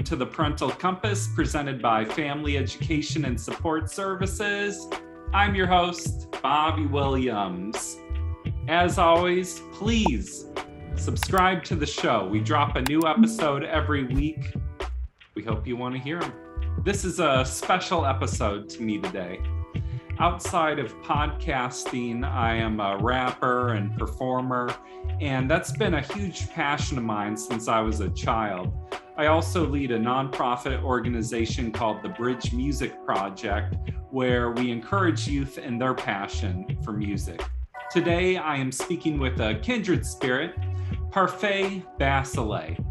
Welcome to the Parental Compass presented by Family Education and Support Services. I'm your host, Bobby Williams. As always, please subscribe to the show. We drop a new episode every week. We hope you want to hear them. This is a special episode to me today. Outside of podcasting, I am a rapper and performer, and that's been a huge passion of mine since I was a child. I also lead a nonprofit organization called the Bridge Music Project, where we encourage youth and their passion for music. Today, I am speaking with a kindred spirit, Parfait Bassale.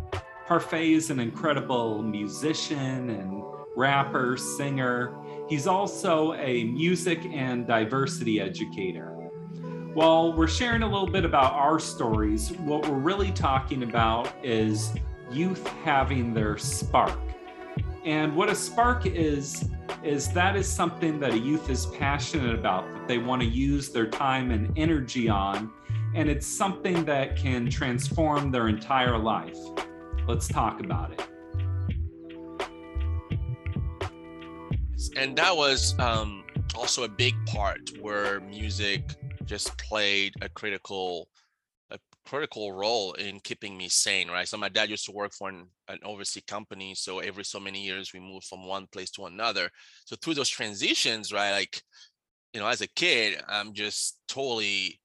Parfait is an incredible musician and rapper, singer. He's also a music and diversity educator. While we're sharing a little bit about our stories, what we're really talking about is youth having their spark. And what a spark is, is that is something that a youth is passionate about, that they want to use their time and energy on. And it's something that can transform their entire life. Let's talk about it. And that was um, also a big part where music just played a critical critical role in keeping me sane, right? So my dad used to work for an, an overseas company. So every so many years we moved from one place to another. So through those transitions, right? Like, you know, as a kid, I'm just totally,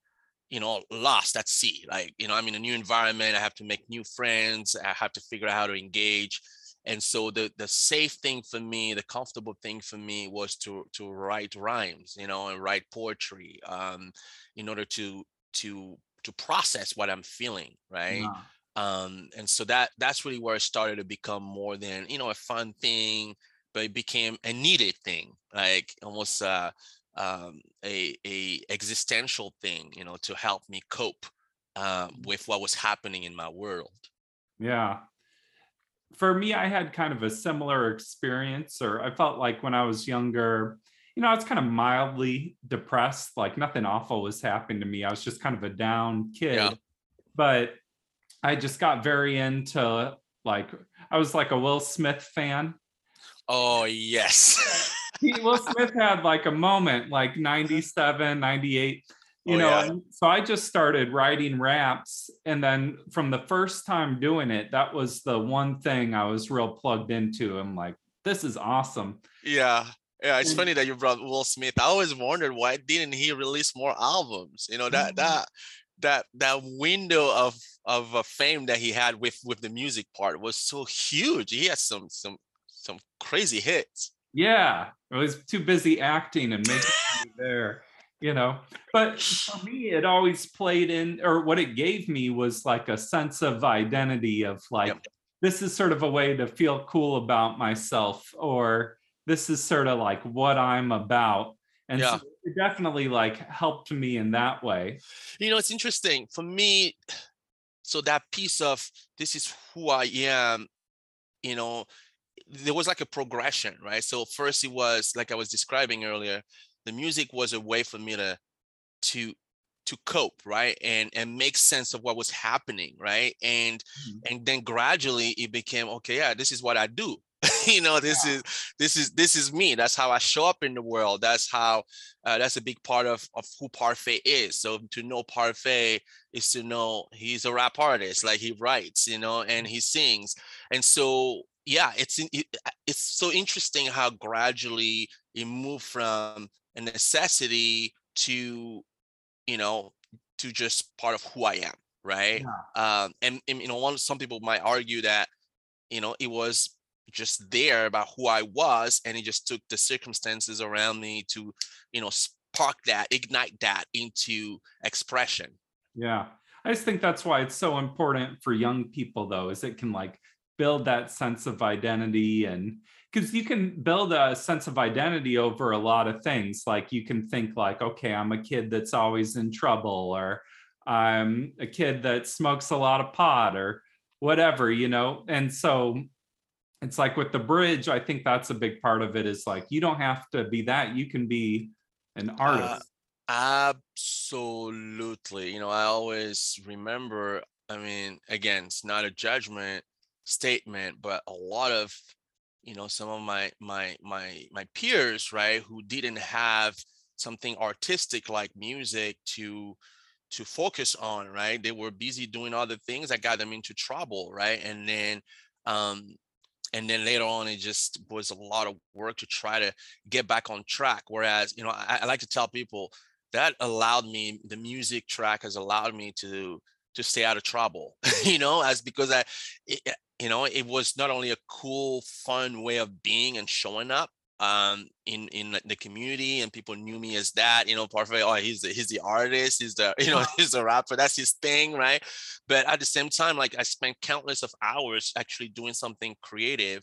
you know, lost at sea. Like, you know, I'm in a new environment. I have to make new friends. I have to figure out how to engage. And so the the safe thing for me, the comfortable thing for me was to to write rhymes, you know, and write poetry um, in order to to to process what I'm feeling, right? Yeah. Um, and so that that's really where it started to become more than you know a fun thing, but it became a needed thing, like almost uh, um, a a existential thing, you know, to help me cope uh, with what was happening in my world. Yeah, for me, I had kind of a similar experience, or I felt like when I was younger, you know, I was kind of mildly depressed. Like nothing awful was happening to me. I was just kind of a down kid. Yeah. But I just got very into like I was like a Will Smith fan. Oh yes. Will Smith had like a moment like 97, 98 you oh, know yeah. so i just started writing raps and then from the first time doing it that was the one thing i was real plugged into i'm like this is awesome yeah yeah, it's funny that you brought Will Smith. I always wondered why didn't he release more albums? You know that mm-hmm. that that that window of of uh, fame that he had with with the music part was so huge. He had some some some crazy hits. Yeah, I was too busy acting and making there, you know. But for me, it always played in, or what it gave me was like a sense of identity of like, yep. this is sort of a way to feel cool about myself, or this is sort of like what I'm about. And yeah. so it definitely like helped me in that way. You know, it's interesting for me. So that piece of this is who I am, you know, there was like a progression, right? So first it was like I was describing earlier, the music was a way for me to to to cope right and and make sense of what was happening right and mm-hmm. and then gradually it became okay yeah this is what i do you know this yeah. is this is this is me. That's how i show up in the world. That's how uh, that's a big part of of who parfait is. So to know parfait is to know he's a rap artist like he writes you know and he sings. And so yeah it's it, uh, it's so interesting how gradually it moved from a necessity to you know to just part of who i am right? Yeah. um and, and you know one some people might argue that you know it was just there about who I was, and it just took the circumstances around me to, you know, spark that, ignite that into expression. Yeah. I just think that's why it's so important for young people though, is it can like build that sense of identity and because you can build a sense of identity over a lot of things like you can think like okay i'm a kid that's always in trouble or i'm a kid that smokes a lot of pot or whatever you know and so it's like with the bridge i think that's a big part of it is like you don't have to be that you can be an Uh, artist absolutely. You know, I always remember, I mean, again, it's not a judgment statement, but a lot of, you know, some of my my my my peers, right, who didn't have something artistic like music to to focus on, right? They were busy doing other things that got them into trouble, right? And then um and then later on it just was a lot of work to try to get back on track. Whereas you know I, I like to tell people that allowed me the music track has allowed me to to stay out of trouble you know as because i it, you know it was not only a cool fun way of being and showing up um in in the community and people knew me as that you know part of it oh he's the, he's the artist he's the you know he's a rapper that's his thing right? But at the same time like i spent countless of hours actually doing something creative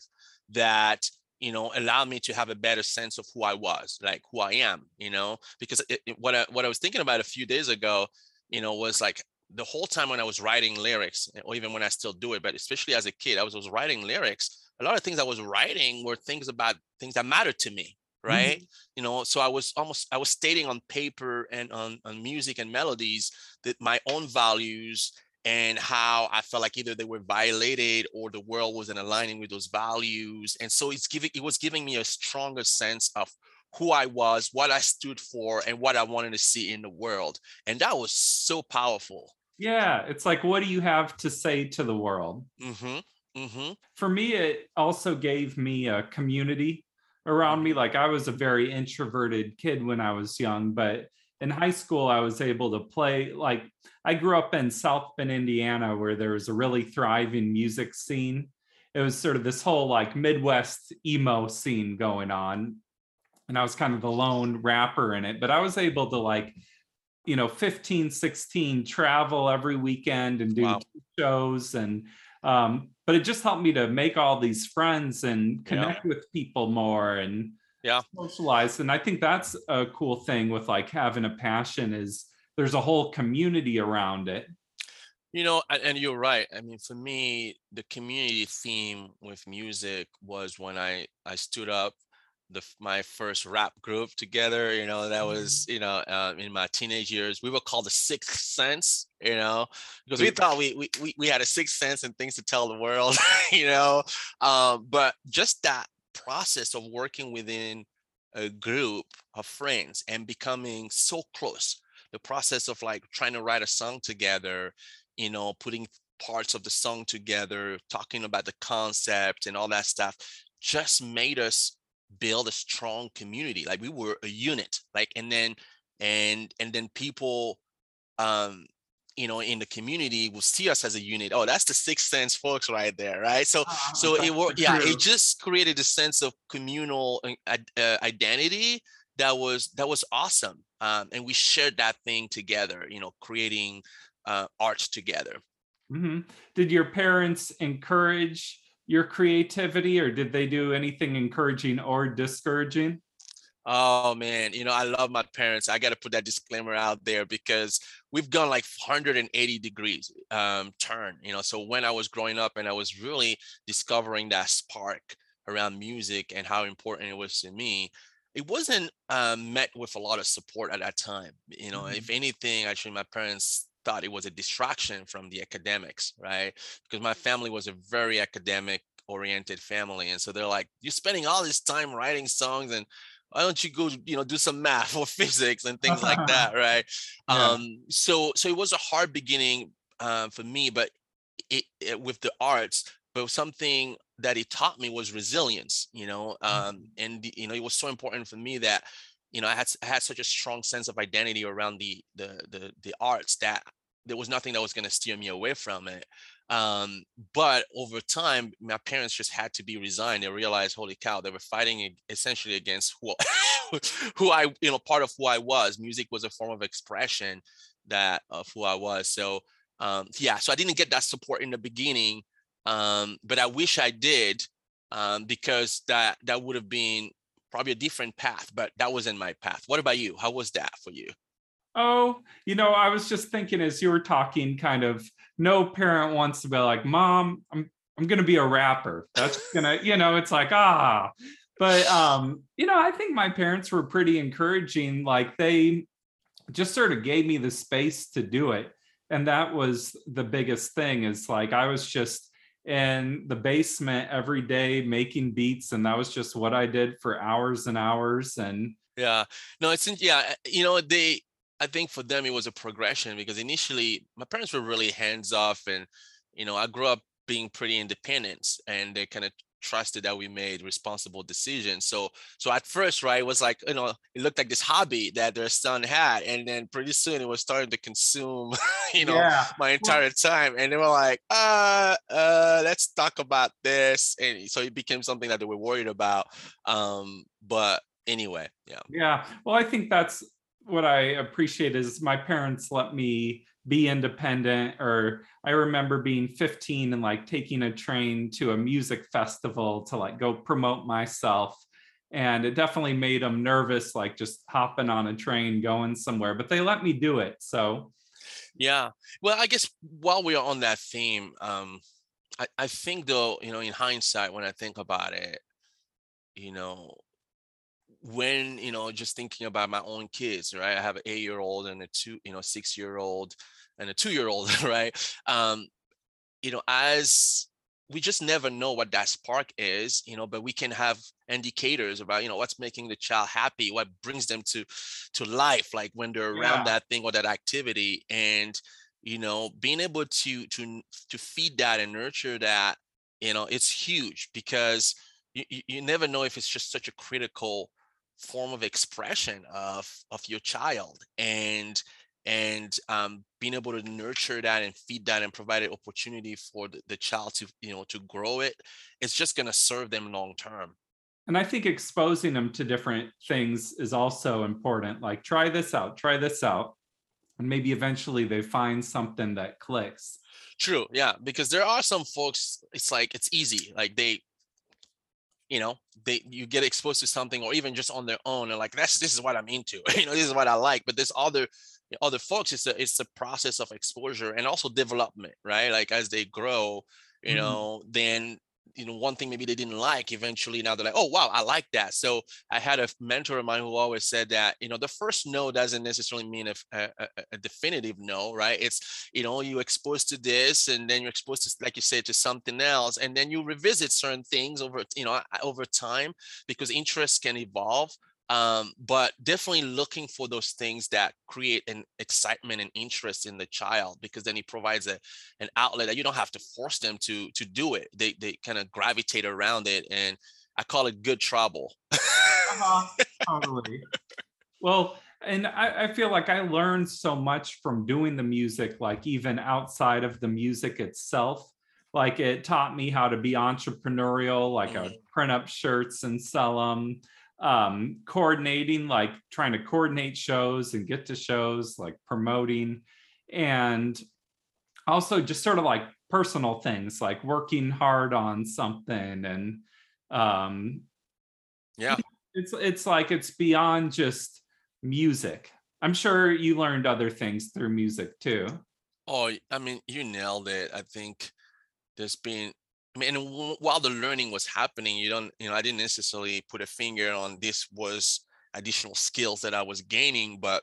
that you know allowed me to have a better sense of who i was like who i am you know? Because it, it, what I, what i was thinking about a few days ago you know was like the whole time when i was writing lyrics or even when i still do it but especially as a kid i was, was writing lyrics a lot of things I was writing were things about things that mattered to me, right? Mm-hmm. You know, so I was almost I was stating on paper and on, on music and melodies that my own values and how I felt like either they were violated or the world wasn't aligning with those values. And so it's giving it was giving me a stronger sense of who I was, what I stood for, and what I wanted to see in the world. And that was so powerful. Yeah, it's like, what do you have to say to the world? Mm-hmm. Mm-hmm. For me, it also gave me a community around me. Like I was a very introverted kid when I was young, but in high school, I was able to play. Like I grew up in South Bend, Indiana, where there was a really thriving music scene. It was sort of this whole like Midwest emo scene going on. And I was kind of the lone rapper in it, but I was able to like, you know, 15, 16, travel every weekend and do wow. shows and um, but it just helped me to make all these friends and connect yeah. with people more and yeah socialize and i think that's a cool thing with like having a passion is there's a whole community around it you know and you're right i mean for me the community theme with music was when i i stood up the my first rap group together. You know, that was mm-hmm. you know uh, in my teenage years. We were called the Sixth Sense. You know, because we thought we we we, we had a sixth sense and things to tell the world. you know, um, but just that process of working within a group of friends and becoming so close. The process of like trying to write a song together. You know, putting parts of the song together, talking about the concept and all that stuff, just made us build a strong community like we were a unit like and then and and then people um you know in the community will see us as a unit. Oh that's the sixth sense folks right there right? So uh, so it worked yeah it just created a sense of communal uh, uh, identity that was that was awesome um, and we shared that thing together you know creating uh, art together. Mm-hmm. did your parents encourage your creativity or did they do anything encouraging or discouraging? Oh man, you know, I love my parents. I got to put that disclaimer out there because we've gone like 180 degrees um, turn, you know. So when I was growing up and I was really discovering that spark around music and how important it was to me, it wasn't um, met with a lot of support at that time. You know, mm-hmm. if anything, actually, my parents thought it was a distraction from the academics, right? Because my family was a very academic oriented family. And so they're like, you're spending all this time writing songs and why don't you go, you know, do some math or physics and things like that, right? Yeah. Um, so so it was a hard beginning uh, for me, but it, it, with the arts, but something that it taught me was resilience, you know, um, mm-hmm. and you know, it was so important for me that you know, I had I had such a strong sense of identity around the the the, the arts that there was nothing that was going to steer me away from it. Um, but over time, my parents just had to be resigned. They realized, holy cow, they were fighting essentially against who, who I, you know, part of who I was. Music was a form of expression that of who I was. So um, yeah, so I didn't get that support in the beginning, um, but I wish I did um, because that that would have been probably a different path, but that wasn't my path. What about you? How was that for you? Oh, you know, I was just thinking as you were talking, kind of no parent wants to be like, Mom, I'm I'm gonna be a rapper. That's gonna, you know, it's like, ah. But um, you know, I think my parents were pretty encouraging. Like they just sort of gave me the space to do it. And that was the biggest thing, is like I was just in the basement every day making beats, and that was just what I did for hours and hours. And yeah, no, it's yeah, eh, you know, they I think for them it was a progression because initially my parents were really hands off and you know I grew up being pretty independent and they kind of trusted that we made responsible decisions. So so at first right it was like you know it looked like this hobby that their son had and then pretty soon it was starting to consume you know yeah. my entire time and they were like uh uh let's talk about this and so it became something that they were worried about um but anyway yeah. Yeah. Well i think that's what I appreciate is my parents let me be independent or I remember being 15 and like taking a train to a music festival to like go promote myself. And it definitely made them nervous like just hopping on a train going somewhere but they let me do it so. Yeah. Well i guess while we are on that theme um I, I think though you know in hindsight when i think about it you know when you know just thinking about my own kids right? I have an eight year old and a two you know six year old and a two year old right? Um you know as we just never know what that spark is you know but we can have indicators about you know what's making the child happy what brings them to to life like when they're around yeah. that thing or that activity. And you know being able to to to feed that and nurture that you know it's huge because you, you never know if it's just such a critical form of expression of of your child and and um, being able to nurture that and feed that and provide an opportunity for the, the child to you know to grow it it's just going to serve them long term. And i think exposing them to different things is also important like try this out try this out and maybe eventually they find something that clicks. True yeah because there are some folks it's like it's easy like they you know they you get exposed to something or even just on their own and like that's this is what i'm into you know this is what i like but there's other other folks it's a it's a process of exposure and also development right like as they grow you mm-hmm. know then you know one thing maybe they didn't like eventually now they're like oh wow i like that. So i had a mentor of mine who always said that you know the first no doesn't necessarily mean a, a, a definitive no right? It's you know you exposed to this and then you're exposed to like you said to something else and then you revisit certain things over you know over time because interests can evolve um, but definitely looking for those things that create an excitement and interest in the child because then it provides a, an outlet that you don't have to force them to to do it. They, they kind of gravitate around it and i call it good trouble. Uh-huh, totally. Well and I, I feel like i learned so much from doing the music like even outside of the music itself. Like it taught me how to be entrepreneurial like i would mm-hmm. print up shirts and sell them um, coordinating, like trying to coordinate shows and get to shows, like promoting, and also just sort of like personal things, like working hard on something, and um, yeah, it's it's like it's beyond just music. I'm sure you learned other things through music too. Oh, I mean, you nailed it. I think there's been I mean, and while the learning was happening, you don't, you know, I didn't necessarily put a finger on this was additional skills that I was gaining, but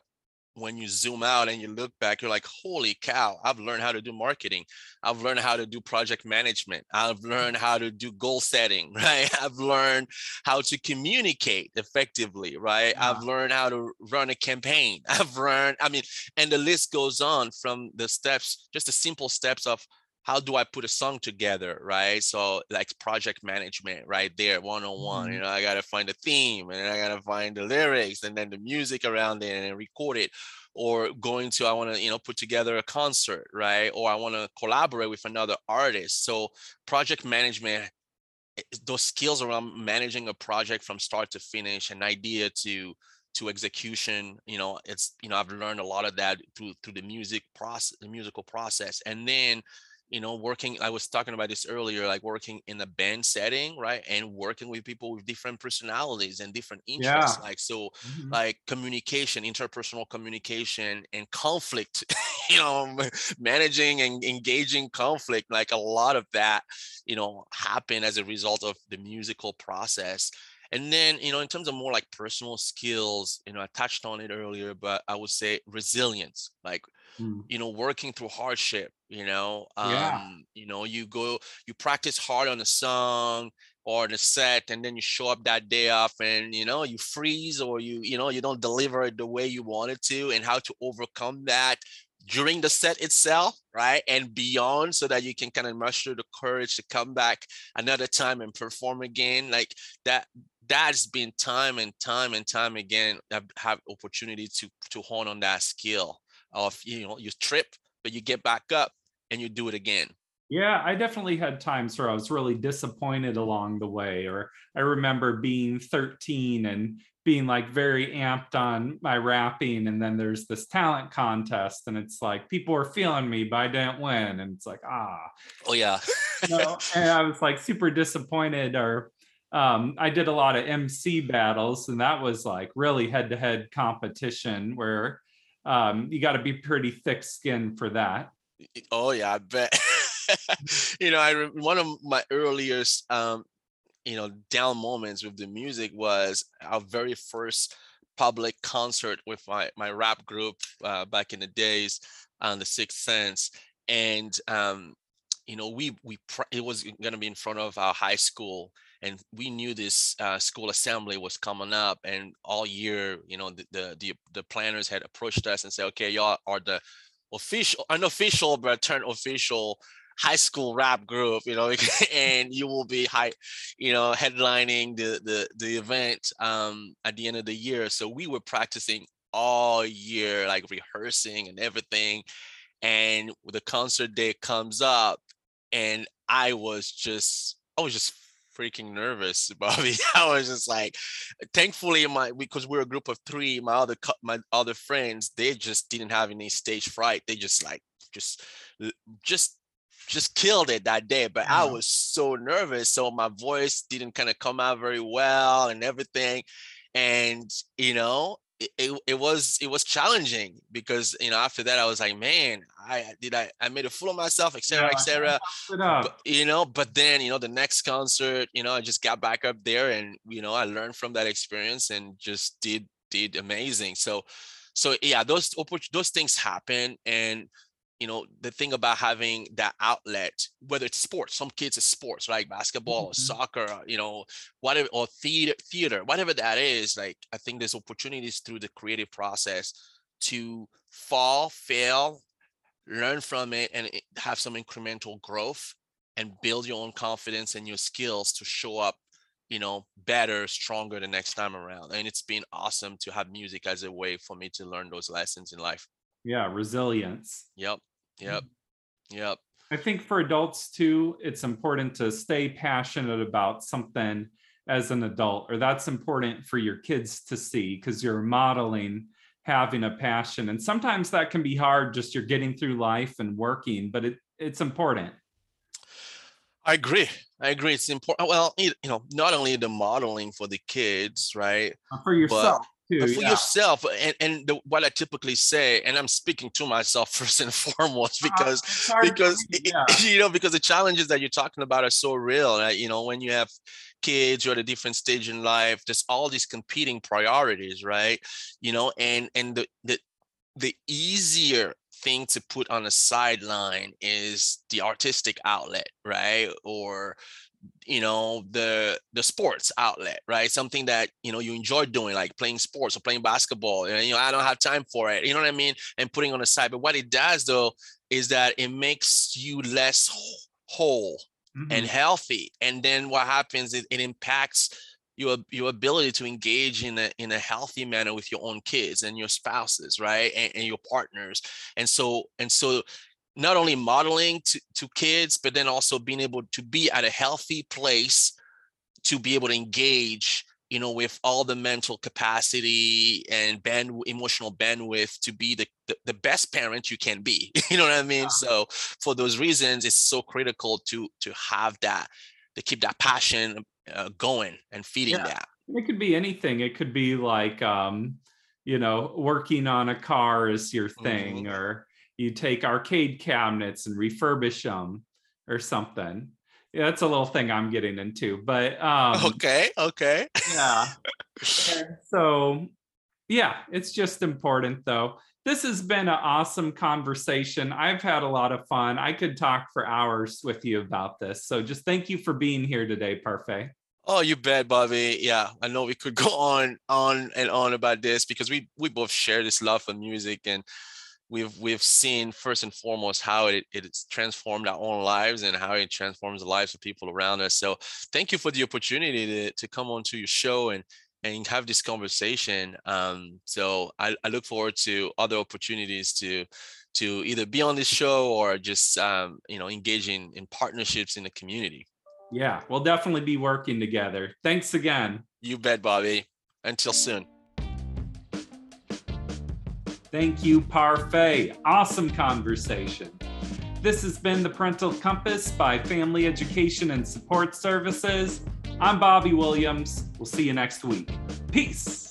when you zoom out and you look back, you're like, holy cow, I've learned how to do marketing. I've learned how to do project management. I've learned how to do goal setting, right? I've learned how to communicate effectively, right? I've learned how to run a campaign. I've learned, I mean, and the list goes on from the steps, just the simple steps of how do I put a song together, right? So like project management right there, one on one. You know, I gotta find a theme and I gotta find the lyrics and then the music around it and record it. Or going to I want to you know put together a concert, right? Or I want to collaborate with another artist. So project management, eh, those skills around managing a project from start to finish, an idea to to execution you know it's you know i've learned a lot of that through through the music process the musical process and then you know working i was talking about this earlier like working in a band setting right and working with people with different personalities and different interests Yeah. like so Mhm. like communication interpersonal communication and conflict you know managing and engaging conflict like a lot of that you know happen as a result of the musical process and then you know in terms of more like personal skills you know i touched on it earlier but i would say resilience like Mm. you know working through hardship you know Yeah. um you know you go you practice hard on a song or the set and then you show up that day off and you know you freeze or you you know you don't deliver it the way you wanted to and how to overcome that during the set itself right and beyond so that you can kind of muster the courage to come back another time and perform again like that that's been time and time and time again i've have opportunity to to hone on that skill of you know you trip but you get back up and you do it again Yeah, I definitely had times where I was really disappointed along the way, or I remember being 13 and being like very amped on my rapping, and then there's this talent contest, and it's like people are feeling me, but I didn't win, and it's like ah, oh yeah and I was like super disappointed. Or um, I did a lot of MC battles, and that was like really head-to-head competition where um, you got to be pretty thick-skinned for that. oh yeah i bet you know i one of my earliest um you know down moments with the music was our very first public concert with my my rap group uh, back in the days on the sixth sense and um you know we we it was going to be in front of our high school and we knew this uh, school assembly was coming up and all year you know the, the the the planners had approached us and said okay y'all are the official unofficial but turn official high school rap group you know and you will be high you know headlining the the the event um at the end of the year. So we were practicing all year like rehearsing and everything and the concert day comes up and i was just i was just freaking nervous bobby. I was just like thankfully my because we're a group of three my other my other friends they just didn't have any stage fright. They just like just just just killed it that day but i mm-hmm. was so nervous so my voice didn't kind of come out very well and everything. And you know it, it, it was it was challenging because you know after that i was like man i did i i made a fool of myself etc Yeah, etc but, you know but then you know the next concert you know i just got back up there and you know i learned from that experience and just did did amazing. So so yeah those those things happen and you know the thing about having that outlet whether it's sports some kids it's sports like basketball or Mhm. soccer you know whatever or theater theater whatever that is like i think there's opportunities through the creative process to fall fail learn from it and have some incremental growth and build your own confidence and your skills to show up you know better stronger the next time around and it's been awesome to have music as a way for me to learn those lessons in life Yeah, resilience. yep yep yep I think for adults too, it's important to stay passionate about something as an adult, or that's important for your kids to see because you're modeling having a passion. And sometimes that can be hard, just you're getting through life and working, but it, it's important. I agree. I agree. It's important. Well, you you know, not only the modeling for the kids, right? Uh, for yourself too. But for yeah. yourself, and and the, what I typically say, and I'm speaking to myself first and foremost Uh, because for because it- yeah. you know because the challenges that you're talking about are so real. Right? You know, when you have kids you're at a different stage in life, there's all these competing priorities, right? You know, and and the the the easier thing to put on a sideline is the artistic outlet, right? Or you know the the sports outlet right? Something that you know you enjoy doing like playing sports or playing basketball and you know i don't have time for it you know what i mean? And putting on the side but what it does though is that it makes you less whole and Mhm. healthy and then what happens is it impacts your your ability to engage in a in a healthy manner with your own kids and your spouses right? And, and your partners and so and so not only modeling to, to kids but then also being able to be at a healthy place to be able to engage you know, with all the mental capacity and band emotional bandwidth to be the, the, the best parent you can be. you know what I mean? Yeah. So for those reasons, it's so critical to to have that, to keep that passion uh, going and feeding yeah. that. It could be anything. It could be like, um, you know, working on a car is your thing, mm-hmm. or you take arcade cabinets and refurbish them or something yeah, that's a little thing I'm getting into, but um, okay, okay, yeah. so, yeah, it's just important though. This has been an awesome conversation. I've had a lot of fun. I could talk for hours with you about this. So, just thank you for being here today, Parfait. Oh, you bet, Bobby. Yeah, I know we could go on, on and on about this because we we both share this love for music and we've we've seen first and foremost how it it's transformed our own lives and how it transforms the lives of people around us. So thank you for the opportunity to to come onto your show and and have this conversation. Um, so I, I look forward to other opportunities to to either be on this show or just um, you know engaging in partnerships in the community. Yeah, we'll definitely be working together. Thanks again. You bet, Bobby. Until soon. Thank you, Parfait. Awesome conversation. This has been the Parental Compass by Family Education and Support Services. I'm Bobby Williams. We'll see you next week. Peace.